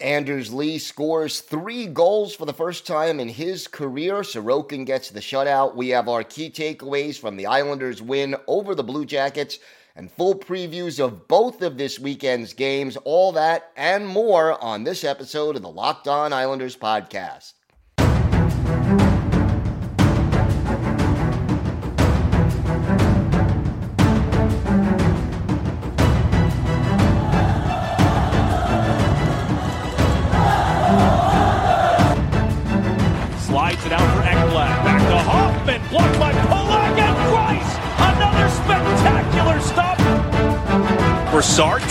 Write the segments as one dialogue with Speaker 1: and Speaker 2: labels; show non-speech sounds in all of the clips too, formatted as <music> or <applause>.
Speaker 1: Anders Lee scores three goals for the first time in his career. Sorokin gets the shutout. We have our key takeaways from the Islanders' win over the Blue Jackets and full previews of both of this weekend's games. All that and more on this episode of the Locked On Islanders podcast.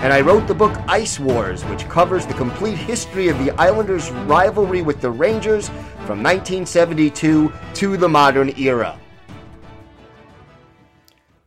Speaker 1: and I wrote the book Ice Wars, which covers the complete history of the Islanders' rivalry with the Rangers from 1972 to the modern era.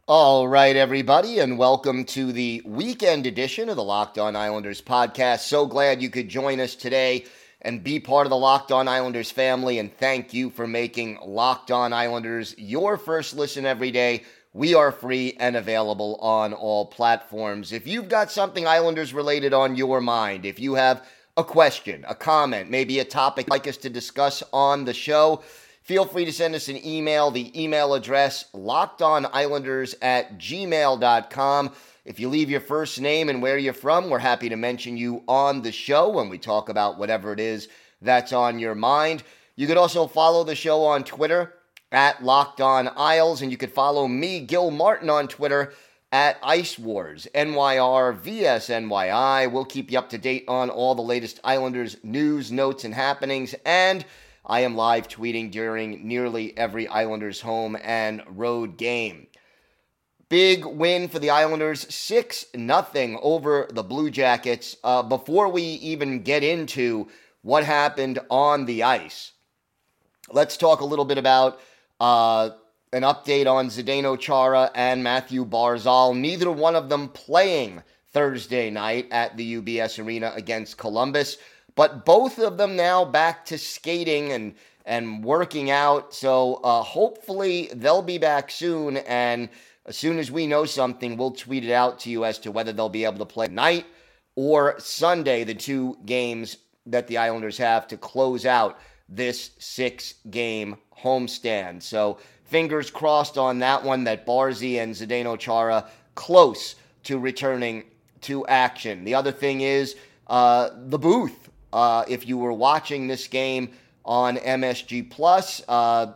Speaker 1: All right, everybody, and welcome to the weekend edition of the Locked On Islanders podcast. So glad you could join us today and be part of the Locked On Islanders family. And thank you for making Locked On Islanders your first listen every day. We are free and available on all platforms. If you've got something Islanders related on your mind, if you have a question, a comment, maybe a topic you'd like us to discuss on the show, feel free to send us an email. The email address, lockedonislanders at gmail.com. If you leave your first name and where you're from, we're happy to mention you on the show when we talk about whatever it is that's on your mind. You could also follow the show on Twitter at Locked On Isles, and you could follow me, Gil Martin, on Twitter at Ice Wars, NYR, VSNYI. We'll keep you up to date on all the latest Islanders news, notes, and happenings. And I am live tweeting during nearly every Islanders home and road game. Big win for the Islanders, 6 0 over the Blue Jackets. Uh, before we even get into what happened on the ice, let's talk a little bit about uh, an update on Zdeno Chara and Matthew Barzal. Neither one of them playing Thursday night at the UBS Arena against Columbus, but both of them now back to skating and and working out. So uh, hopefully they'll be back soon. And as soon as we know something, we'll tweet it out to you as to whether they'll be able to play tonight or Sunday, the two games that the Islanders have to close out this six game homestand. So fingers crossed on that one that Barzy and Zdeno Chara close to returning to action. The other thing is uh, the booth. Uh, if you were watching this game on MSG Plus, uh,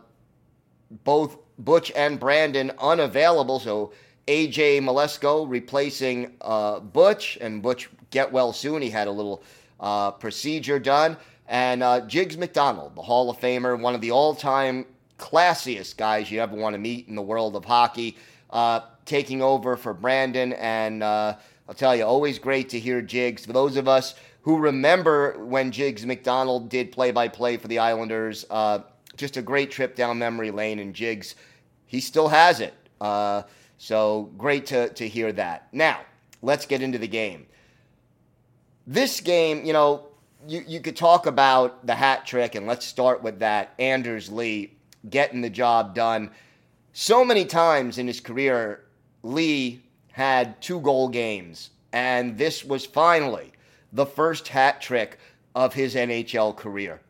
Speaker 1: both Butch and Brandon unavailable. So AJ Mleczko replacing uh, Butch, and Butch get well soon. He had a little uh, procedure done. And uh, Jiggs McDonald, the Hall of Famer, one of the all time classiest guys you ever want to meet in the world of hockey, uh, taking over for Brandon. And uh, I'll tell you, always great to hear Jiggs. For those of us who remember when Jiggs McDonald did play by play for the Islanders, uh, just a great trip down memory lane. And Jiggs, he still has it. Uh, so great to, to hear that. Now, let's get into the game. This game, you know, you, you could talk about the hat trick, and let's start with that. Anders Lee getting the job done. So many times in his career, Lee had two goal games, and this was finally the first hat trick of his NHL career.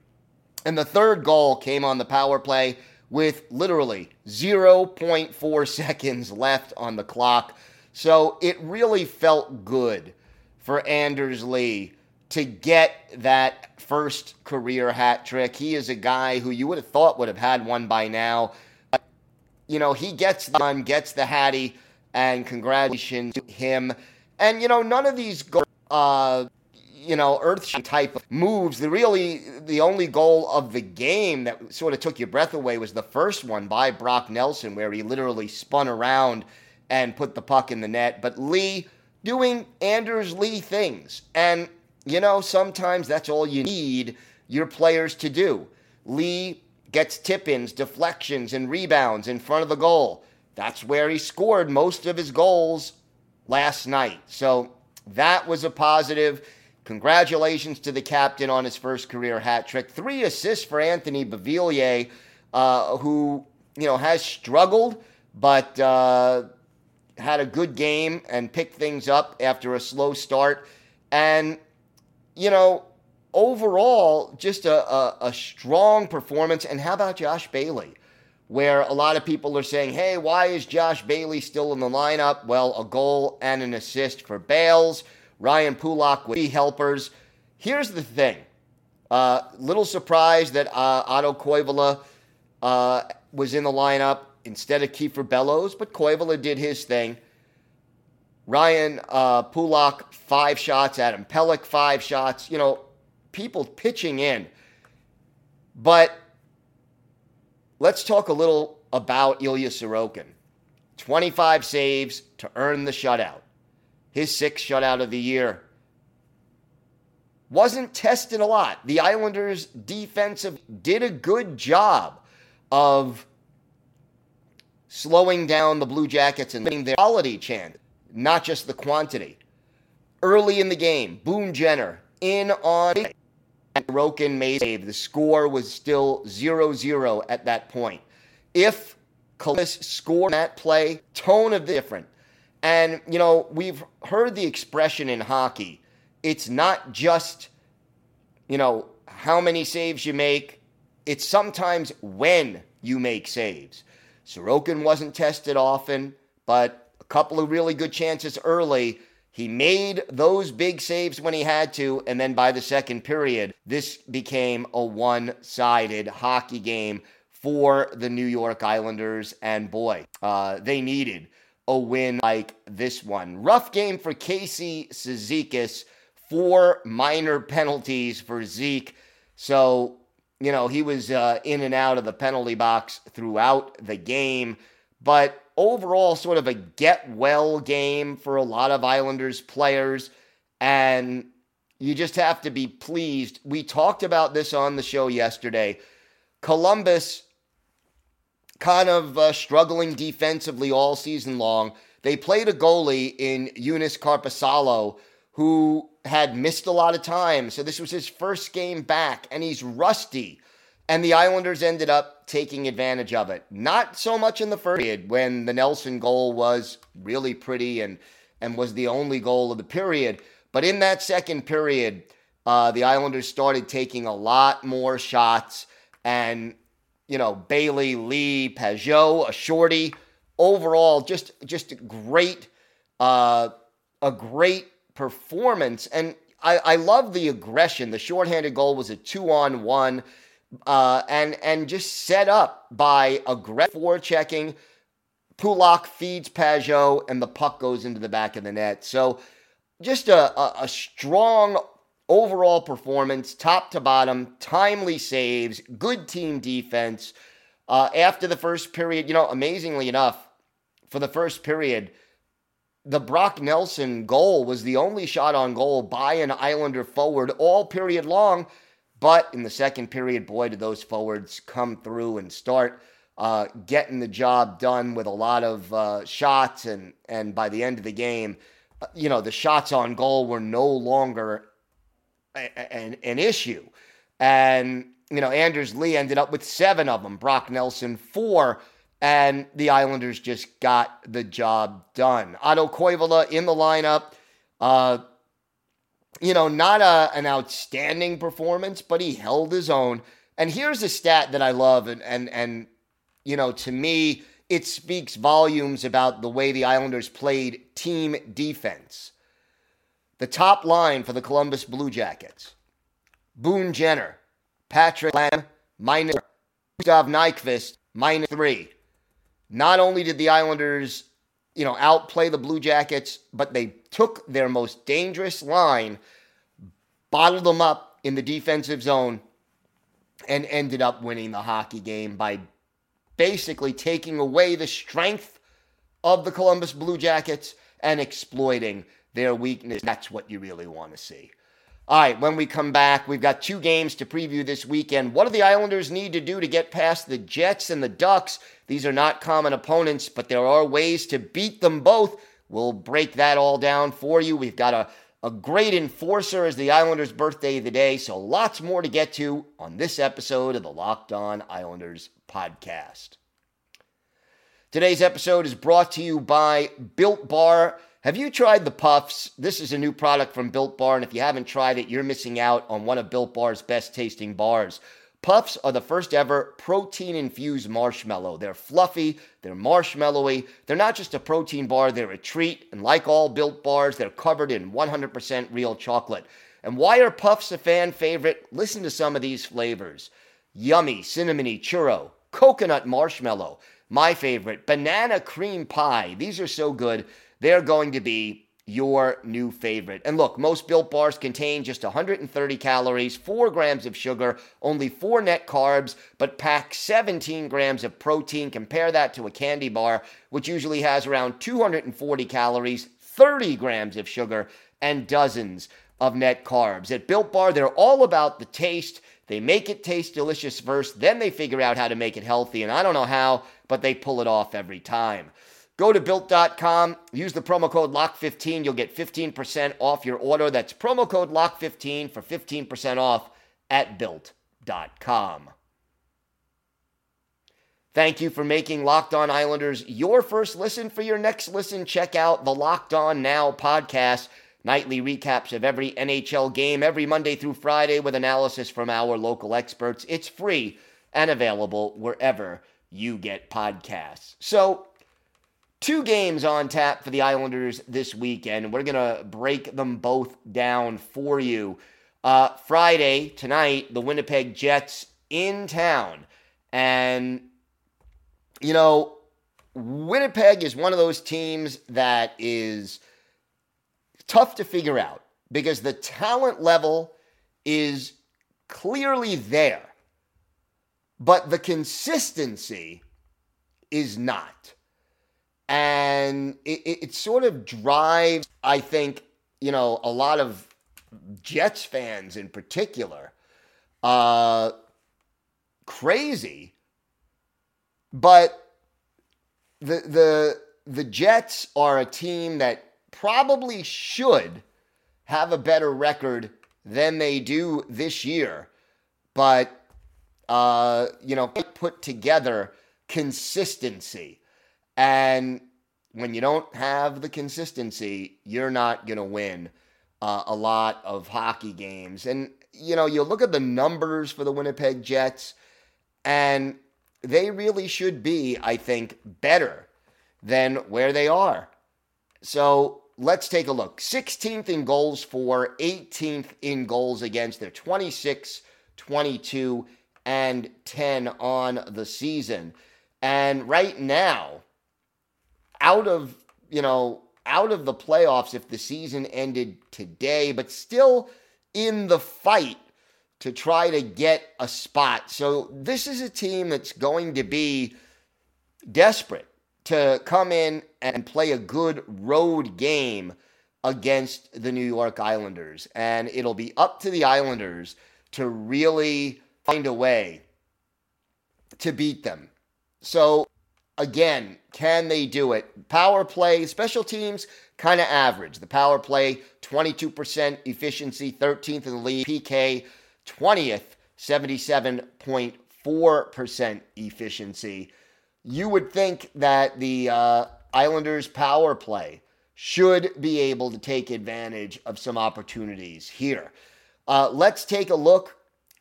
Speaker 1: And the third goal came on the power play with literally 0.4 <laughs> seconds left on the clock. So it really felt good for Anders Lee to get that first career hat trick. He is a guy who you would have thought would have had one by now. You know, he gets the one, gets the hattie, and congratulations to him. And, you know, none of these go, uh, you know, earth type of moves. The really, the only goal of the game that sort of took your breath away was the first one by Brock Nelson, where he literally spun around and put the puck in the net. But Lee doing Anders Lee things. And you know, sometimes that's all you need your players to do. Lee gets tip ins, deflections, and rebounds in front of the goal. That's where he scored most of his goals last night. So that was a positive. Congratulations to the captain on his first career hat trick. Three assists for Anthony Beauvillier, uh, who you know has struggled, but uh, had a good game and picked things up after a slow start. And you know, overall, just a, a, a strong performance. And how about Josh Bailey? where a lot of people are saying, hey, why is Josh Bailey still in the lineup? Well, a goal and an assist for Bales. Ryan Pulock with helpers. Here's the thing. Uh, little surprise that uh, Otto Koivula uh, was in the lineup instead of Kiefer Bellows, but Koivula did his thing. Ryan uh, Pulock, five shots. Adam Pelech, five shots. You know, people pitching in. But let's talk a little about Ilya Sorokin. 25 saves to earn the shutout. His sixth shutout of the year. Wasn't tested a lot. The Islanders' defensive did a good job of slowing down the Blue Jackets and their quality chant, not just the quantity. Early in the game, Boone Jenner in on Sorokin made save. The score was still 0-0 at that point. If Columbus scored that play, tone of the different. And, you know, we've heard the expression in hockey. It's not just, you know, how many saves you make. It's sometimes when you make saves. Sorokin wasn't tested often, but a couple of really good chances early. He made those big saves when he had to, and then by the second period, this became a one sided hockey game for the New York Islanders. And boy, uh, they needed a win like this one. Rough game for Casey Cizikas, four minor penalties for Zeke. So, you know, he was uh, in and out of the penalty box throughout the game. But overall, sort of a get well game for a lot of Islanders players. And you just have to be pleased. We talked about this on the show yesterday. Columbus kind of uh, struggling defensively all season long. They played a goalie in Joonas Korpisalo who had missed a lot of time. So this was his first game back, and he's rusty. And the Islanders ended up taking advantage of it. Not so much in the first period when the Nelson goal was really pretty and, and was the only goal of the period. But in that second period, uh, the Islanders started taking a lot more shots. And you know, Bailey, Lee, Pageau, a shorty. Overall, just just a great, uh, a great performance. And I, I love the aggression. The shorthanded goal was a two on one, uh, and and just set up by a aggressive forechecking. Pulock feeds Pageau, and the puck goes into the back of the net. So, just a, a, a strong overall performance, top to bottom, timely saves, good team defense. Uh, after the first period, you know, amazingly enough, for the first period, the Brock Nelson goal was the only shot on goal by an Islander forward all period long. But in the second period, boy, did those forwards come through and start uh, getting the job done with a lot of uh, shots. And, and by the end of the game, uh, you know, the shots on goal were no longer an, an issue. And, you know, Anders Lee ended up with seven of them, Brock Nelson, four. And the Islanders just got the job done. Otto Koivula in the lineup. Uh, you know, not a, an outstanding performance, but he held his own. And here's a stat that I love, and and and you know, to me, it speaks volumes about the way the Islanders played team defense. The top line for the Columbus Blue Jackets Boone Jenner, Patrick Laine, minus Gustav Nyquist, minus three. Not only did the Islanders, you know, outplay the Blue Jackets, but they took their most dangerous line, bottled them up in the defensive zone, and ended up winning the hockey game by basically taking away the strength of the Columbus Blue Jackets and exploiting their weakness. That's what you really want to see. All right, when we come back, we've got two games to preview this weekend. What do the Islanders need to do to get past the Jets and the Ducks? These are not common opponents, but there are ways to beat them both. We'll break that all down for you. We've got a, a great enforcer as the Islanders' birthday of the day, so lots more to get to on this episode of the Locked On Islanders podcast. Today's episode is brought to you by Built Bar. Have you tried the Puffs? This is a new product from Built Bar, and if you haven't tried it, you're missing out on one of Built Bar's best tasting bars. Puffs are the first ever protein infused marshmallow. They're fluffy, they're marshmallowy. They're not just a protein bar, they're a treat. And like all built bars, they're covered in 100% real chocolate. And why are Puffs a fan favorite? Listen to some of these flavors yummy, cinnamony churro, coconut marshmallow. My favorite, banana cream pie. These are so good they're going to be your new favorite. And look, most built bars contain just 130 calories, 4 grams of sugar, only 4 net carbs, but pack 17 grams of protein. Compare that to a candy bar, which usually has around 240 calories, 30 grams of sugar, and dozens of net carbs. At Built Bar, they're all about the taste. They make it taste delicious first, then they figure out how to make it healthy. And I don't know how, but they pull it off every time. Go to built.com, use the promo code LOCK15. You'll get 15% off your order. That's promo code LOCK15 for 15% off at built.com. Thank you for making Locked On Islanders your first listen. For your next listen, check out the Locked On Now podcast. Nightly recaps of every NHL game every Monday through Friday with analysis from our local experts. It's free and available wherever you get podcasts. So, Two games on tap for the Islanders this weekend. We're going to break them both down for you. Uh, Friday, tonight, the Winnipeg Jets in town. And, you know, Winnipeg is one of those teams that is tough to figure out because the talent level is clearly there, but the consistency is not and it, it, sort of drives, I think, you know, a lot of Jets fans in particular, uh, crazy. But the the the Jets are a team that probably should have a better record than they do this year, but uh, you know, put together consistency. And when you don't have the consistency, you're not going to win uh, a lot of hockey games. And, you know, you look at the numbers for the Winnipeg Jets, and they really should be, I think, better than where they are. So let's take a look. 16th in goals for, 18th in goals against. They're 26, 22, and 10 on the season. And right now, out of, you know, out of the playoffs if the season ended today, but still in the fight to try to get a spot. So this is a team that's going to be desperate to come in and play a good road game against the New York Islanders. And it'll be up to the Islanders to really find a way to beat them. So again, can they do it? Power play, special teams, kind of average. The power play, 22% efficiency, 13th in the league. PK, 20th, 77.4% efficiency. You would think that the uh, Islanders' power play should be able to take advantage of some opportunities here. Uh, let's take a look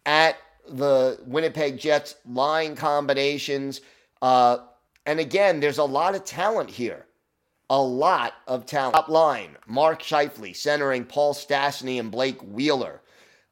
Speaker 1: at the Winnipeg Jets line combinations. Uh, and again, there's a lot of talent here. A lot of talent. Top line, Mark Scheifele centering Paul Stastny and Blake Wheeler.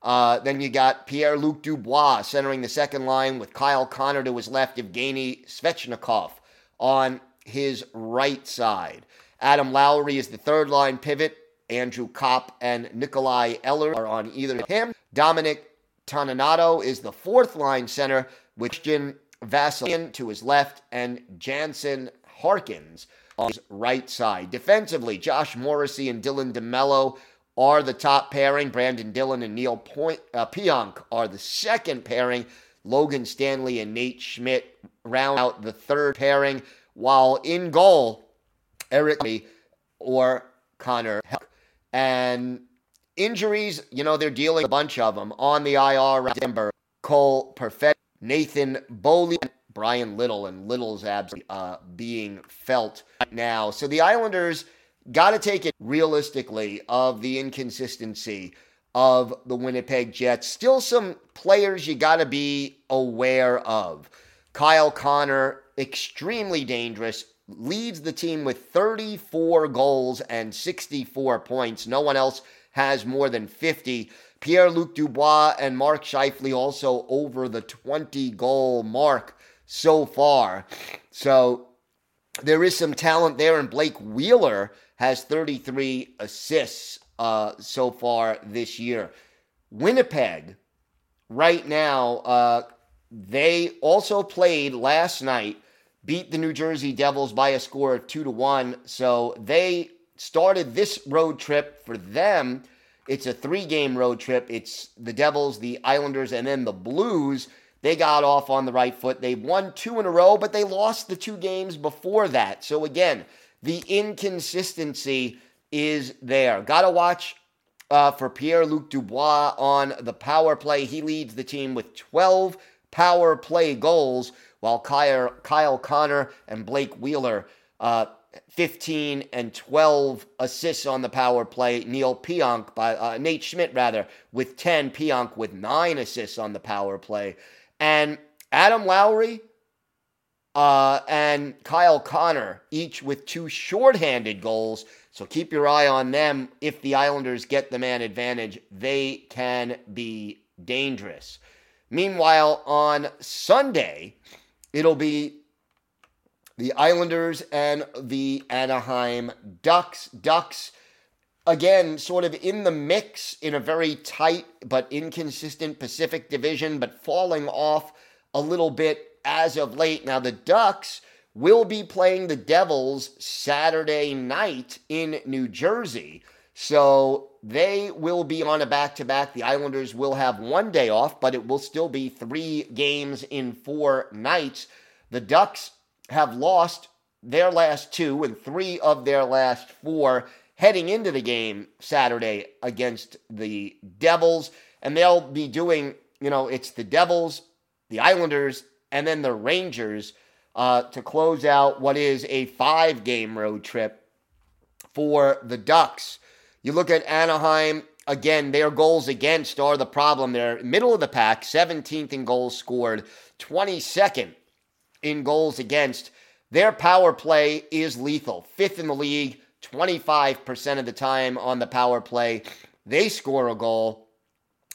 Speaker 1: Uh, then you got Pierre Luc Dubois centering the second line with Kyle Connor to his left, Evgeny Svechnikov on his right side. Adam Lowry is the third line pivot. Andrew Copp and Nikolai Ehlers are on either him. Dominic Toninato is the fourth line center with Christian Vasilevskiy to his left, and Jansen Harkins on his right side. Defensively, Josh Morrissey and Dylan DeMelo are the top pairing. Brandon Dillon and Neal uh, Pionk are the second pairing. Logan Stanley and Nate Schmidt round out the third pairing. While in goal, Eric Lee or Connor. And injuries, you know, they're dealing a bunch of them on the IR. Denver, Cole Perfetti, Nathan Beaulieu, Bryan Little, and Little's abs uh, being felt now. So the Islanders got to take it realistically of the inconsistency of the Winnipeg Jets. Still some players you got to be aware of. Kyle Connor, extremely dangerous, leads the team with 34 goals and 64 points. No one else has more than 50. Pierre Luc Dubois and Mark Scheifele also over the 20 goal mark so far. So there is some talent there, and Blake Wheeler has 33 assists uh, so far this year. Winnipeg, right now, uh, they also played last night, beat the New Jersey Devils by a score of two to one. So they started this road trip for them. It's a three game road trip. It's the Devils, the Islanders, and then the Blues. They got off on the right foot. They won two in a row, but they lost the two games before that. So again, the inconsistency is there. Got to watch uh, for Pierre Luc Dubois on the power play. He leads the team with 12 power play goals, while Kyle, Kyle Connor and Blake Wheeler, uh, 15 and 12 assists on the power play. Neal Pionk, by uh, Nate Schmidt rather, with 10. Pionk with nine assists on the power play, and Adam Lowry uh, and Kyle Connor, each with two shorthanded goals. So keep your eye on them. If the Islanders get the man advantage, they can be dangerous. Meanwhile, on Sunday, it'll be the Islanders and the Anaheim Ducks. Ducks, again, sort of in the mix in a very tight but inconsistent Pacific division, but falling off a little bit as of late. Now, the Ducks will be playing the Devils Saturday night in New Jersey. So they will be on a back to back. The Islanders will have one day off, but it will still be three games in four nights. The Ducks have lost their last two and three of their last four heading into the game Saturday against the Devils. And they'll be doing, you know, it's the Devils, the Islanders, and then the Rangers uh, to close out what is a five game road trip for the Ducks. You look at Anaheim, again, their goals against are the problem. They're middle of the pack, 17th in goals scored, 22nd in goals against. Their power play is lethal, fifth in the league, 25% of the time on the power play. They score a goal.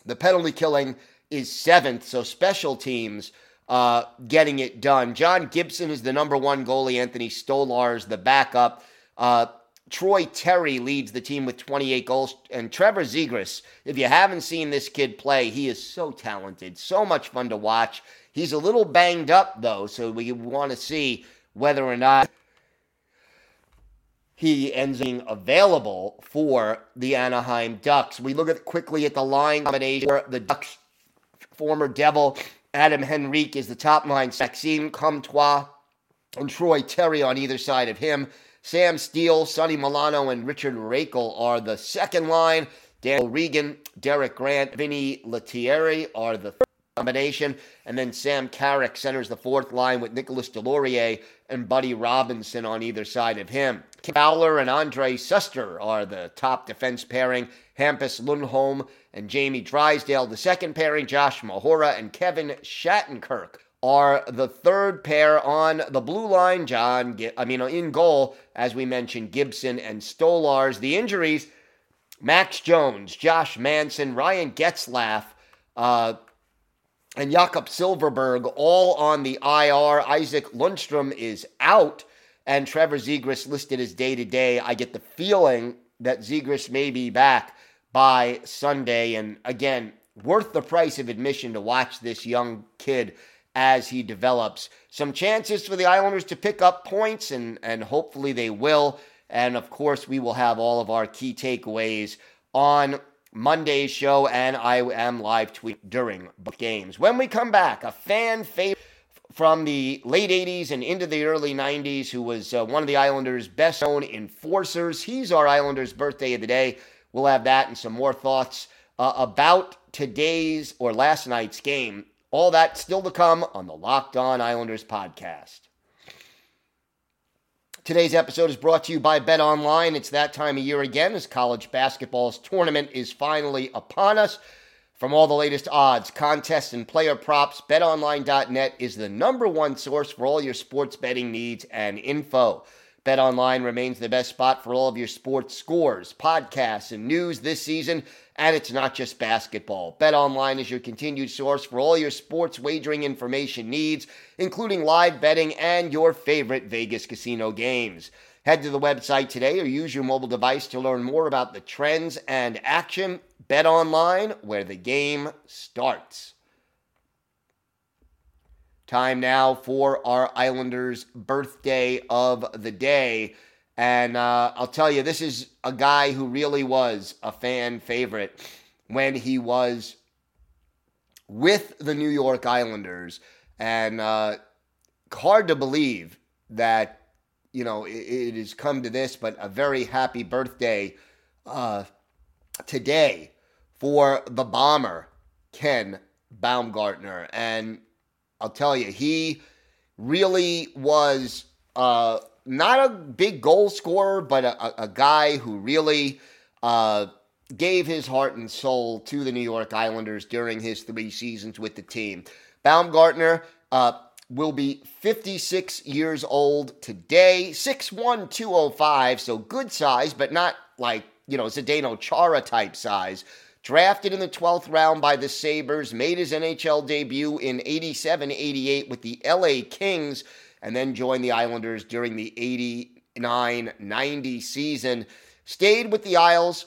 Speaker 1: The penalty killing is seventh, so special teams uh, getting it done. John Gibson is the number one goalie. Anthony Stolarz the backup. Uh, Troy Terry leads the team with 28 goals. And Trevor Zegras, if you haven't seen this kid play, he is so talented, so much fun to watch. He's a little banged up, though, so we want to see whether or not he ends being available for the Anaheim Ducks. We look at quickly at the line combination. The Ducks, former Devil Adam Henrique is the top line. Maxime Comtois and Troy Terry on either side of him. Sam Steele, Sonny Milano, and Rickard Rakell are the second line. Daniel Regan, Derek Grant, Vinny Lettieri are the third combination. And then Sam Carrick centers the fourth line with Nicholas Deslauriers and Buddy Robinson on either side of him. Fowler and Andre Suster are the top defense pairing. Hampus Lindholm and Jamie Drysdale, the second pairing. Josh Mahura and Kevin Shattenkirk are the third pair on the blue line. John, I mean, in goal, as we mentioned, Gibson and Stolarz. The injuries Max Jones, Josh Manson, Ryan Getzlaf, uh, and Jakob Silfverberg all on the IR. Isaac Lundstrom is out, and Trevor Zegras listed as day to day. I get the feeling that Zegras may be back by Sunday. And again, worth the price of admission to watch this young kid as he develops. Some chances for the Islanders to pick up points, and, and hopefully they will. And of course, we will have all of our key takeaways on Monday's show, and I am live tweet during both games. When we come back, a fan favorite from the late 80s and into the early 90s, who was uh, one of the Islanders' best known enforcers. He's our Islanders' birthday of the day. We'll have that and some more thoughts uh, about today's or last night's game. All that still to come on the Locked On Islanders podcast. Today's episode is brought to you by Bet Online. It's that time of year again as college basketball's tournament is finally upon us. From all the latest odds, contests, and player props, betonline.net is the number one source for all your sports betting needs and info. BetOnline remains the best spot for all of your sports scores, podcasts, and news this season, and it's not just basketball. BetOnline is your continued source for all your sports wagering information needs, including live betting and your favorite Vegas casino games. Head to the website today or use your mobile device to learn more about the trends and action. Bet online where the game starts. Time now for our Islanders' birthday of the day. And uh, I'll tell you, this is a guy who really was a fan favorite when he was with the New York Islanders. And uh, hard to believe that you know, it, it, has come to this, but a very happy birthday uh, today for the bomber, Ken Baumgartner. And I'll tell you, he really was uh, not a big goal scorer, but a, a guy who really uh, gave his heart and soul to the New York Islanders during his three seasons with the team. Baumgartner, uh, will be 56 years old today, 6'1, 205, so good size, but not like, you know, Zdeno Chara type size. Drafted in the 12th round by the Sabres, made his NHL debut in 87 88 with the LA Kings, and then joined the Islanders during the 89 90 season. Stayed with the Isles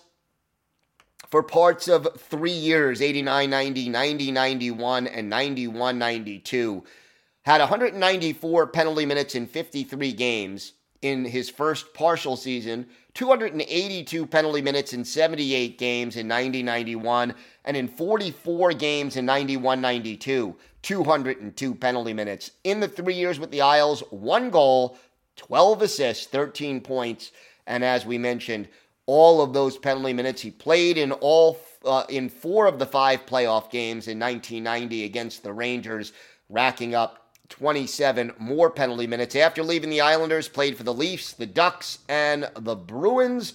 Speaker 1: for parts of three years 89 90, 90 91, and 91 92 had 194 penalty minutes in 53 games in his first partial season, 282 penalty minutes in 78 games in 90 91, and in 44 games in 91 92, 202 penalty minutes. In the three years with the Isles, one goal, 12 assists, 13 points, and as we mentioned, all of those penalty minutes he played in all uh, in four of the five playoff games in 1990 against the Rangers, racking up 27 more penalty minutes. After leaving the Islanders, played for the Leafs, the Ducks, and the Bruins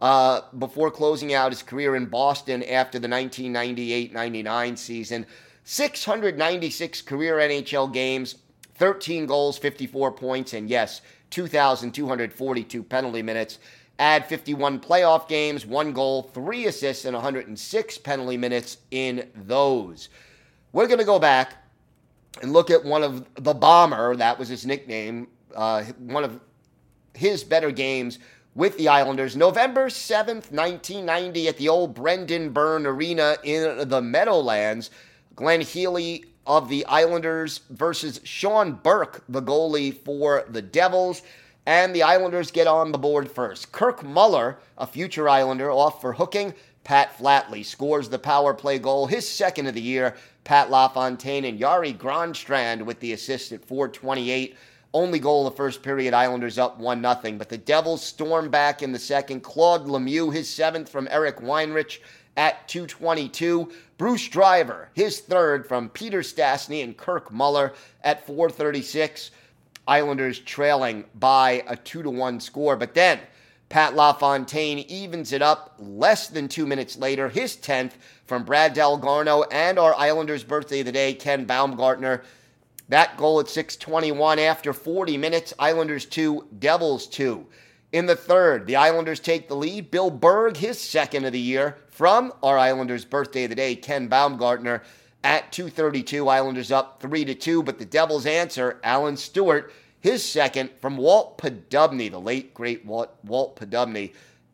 Speaker 1: uh, before closing out his career in Boston after the 1998 99 season. 696 career NHL games, 13 goals, 54 points, and yes, 2,242 penalty minutes. Add 51 playoff games, one goal, three assists, and 106 penalty minutes in those. We're going to go back and look at one of the bomber, that was his nickname, uh, one of his better games with the Islanders. November 7th, 1990, at the old Brendan Byrne Arena in the Meadowlands. Glenn Healy of the Islanders versus Sean Burke, the goalie for the Devils. And the Islanders get on the board first. Kirk Muller, a future Islander, off for hooking. Pat Flatley scores the power play goal, his second of the year. Pat LaFontaine and Jari Gronstrand with the assist at 428. Only goal of the first period, Islanders up 1 0. But the Devils storm back in the second. Claude Lemieux, his seventh from Eric Weinrich at 222. Bruce Driver, his third from Peter Stastny and Kirk Muller at 436. Islanders trailing by a 2 to 1 score. But then Pat LaFontaine evens it up less than two minutes later. His 10th from Brad Dalgarno and our Islanders' birthday of the day, Ken Baumgartner. That goal at 621 after 40 minutes. Islanders 2, Devils 2. In the third, the Islanders take the lead. Bill Berg, his second of the year from our Islanders' birthday of the day, Ken Baumgartner. At 232, Islanders up 3 to 2, but the Devils answer, Alan Stewart his second from Walt Poddubny, the late, great Walt, Walt.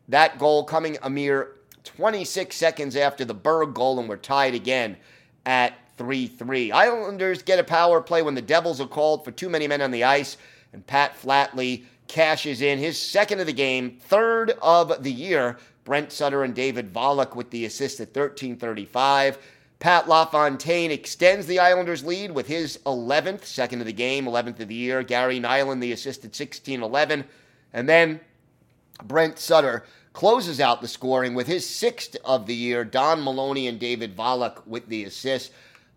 Speaker 1: That goal coming a mere 26 seconds after the Berg goal, and we're tied again at 3 3. Islanders get a power play when the Devils are called for too many men on the ice, and Pat Flatley cashes in his second of the game, third of the year, Brent Sutter and David Volek with the assist at 1335. Pat LaFontaine extends the Islanders' lead with his 11th, second of the game, 11th of the year. Gary Nylund, the assist at 16 11. And then Brent Sutter closes out the scoring with his sixth of the year. Don Maloney and David Volek with the assist.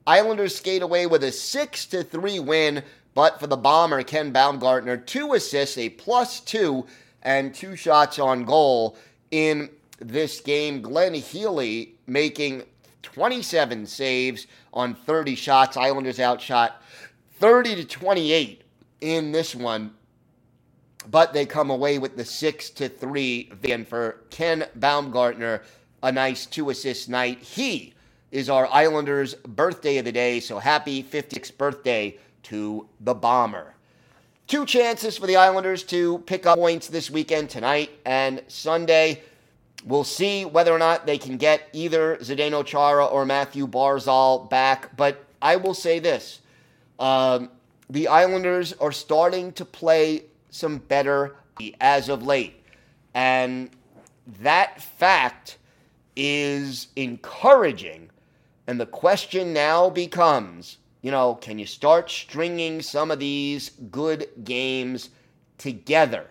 Speaker 1: Islanders skate away with a 6 to 3 win, but for the bomber, Ken Baumgartner, two assists, a plus two, and two shots on goal in this game. Glenn Healy making 27 saves on 30 shots. Islanders outshot 30 to 28 in this one, but they come away with the 6 to 3 win for Ken Baumgartner. A nice two assist night. He is our Islanders' birthday of the day, so happy 56th birthday to the Bomber. Two chances for the Islanders to pick up points this weekend, tonight and Sunday. We'll see whether or not they can get either Zdeno Chara or Matthew Barzal back. But I will say this um, the Islanders are starting to play some better as of late. And that fact is encouraging. And the question now becomes you know, can you start stringing some of these good games together?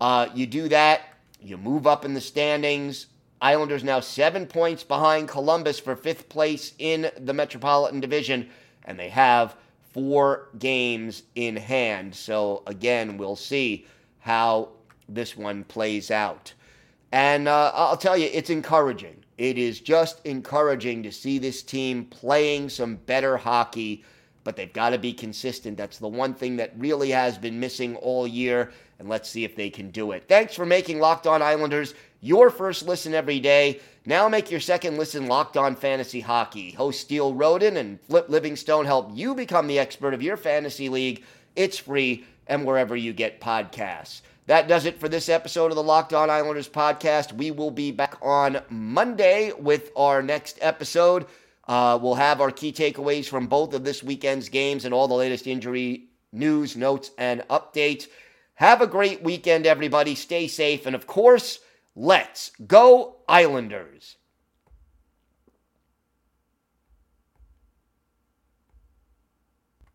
Speaker 1: Uh, you do that, you move up in the standings. Islanders now seven points behind Columbus for fifth place in the Metropolitan Division, and they have four games in hand. So, again, we'll see how this one plays out. And uh, I'll tell you, it's encouraging. It is just encouraging to see this team playing some better hockey, but they've got to be consistent. That's the one thing that really has been missing all year, and let's see if they can do it. Thanks for making Locked On Islanders your first listen every day. Now make your second listen Locked On Fantasy Hockey. Host Steele Roden and Flip Livingstone help you become the expert of your fantasy league. It's free and wherever you get podcasts. That does it for this episode of the Locked On Islanders podcast. We will be back on Monday with our next episode. Uh, we'll have our key takeaways from both of this weekend's games and all the latest injury news, notes, and updates. Have a great weekend, everybody. Stay safe. And of course, let's go, Islanders.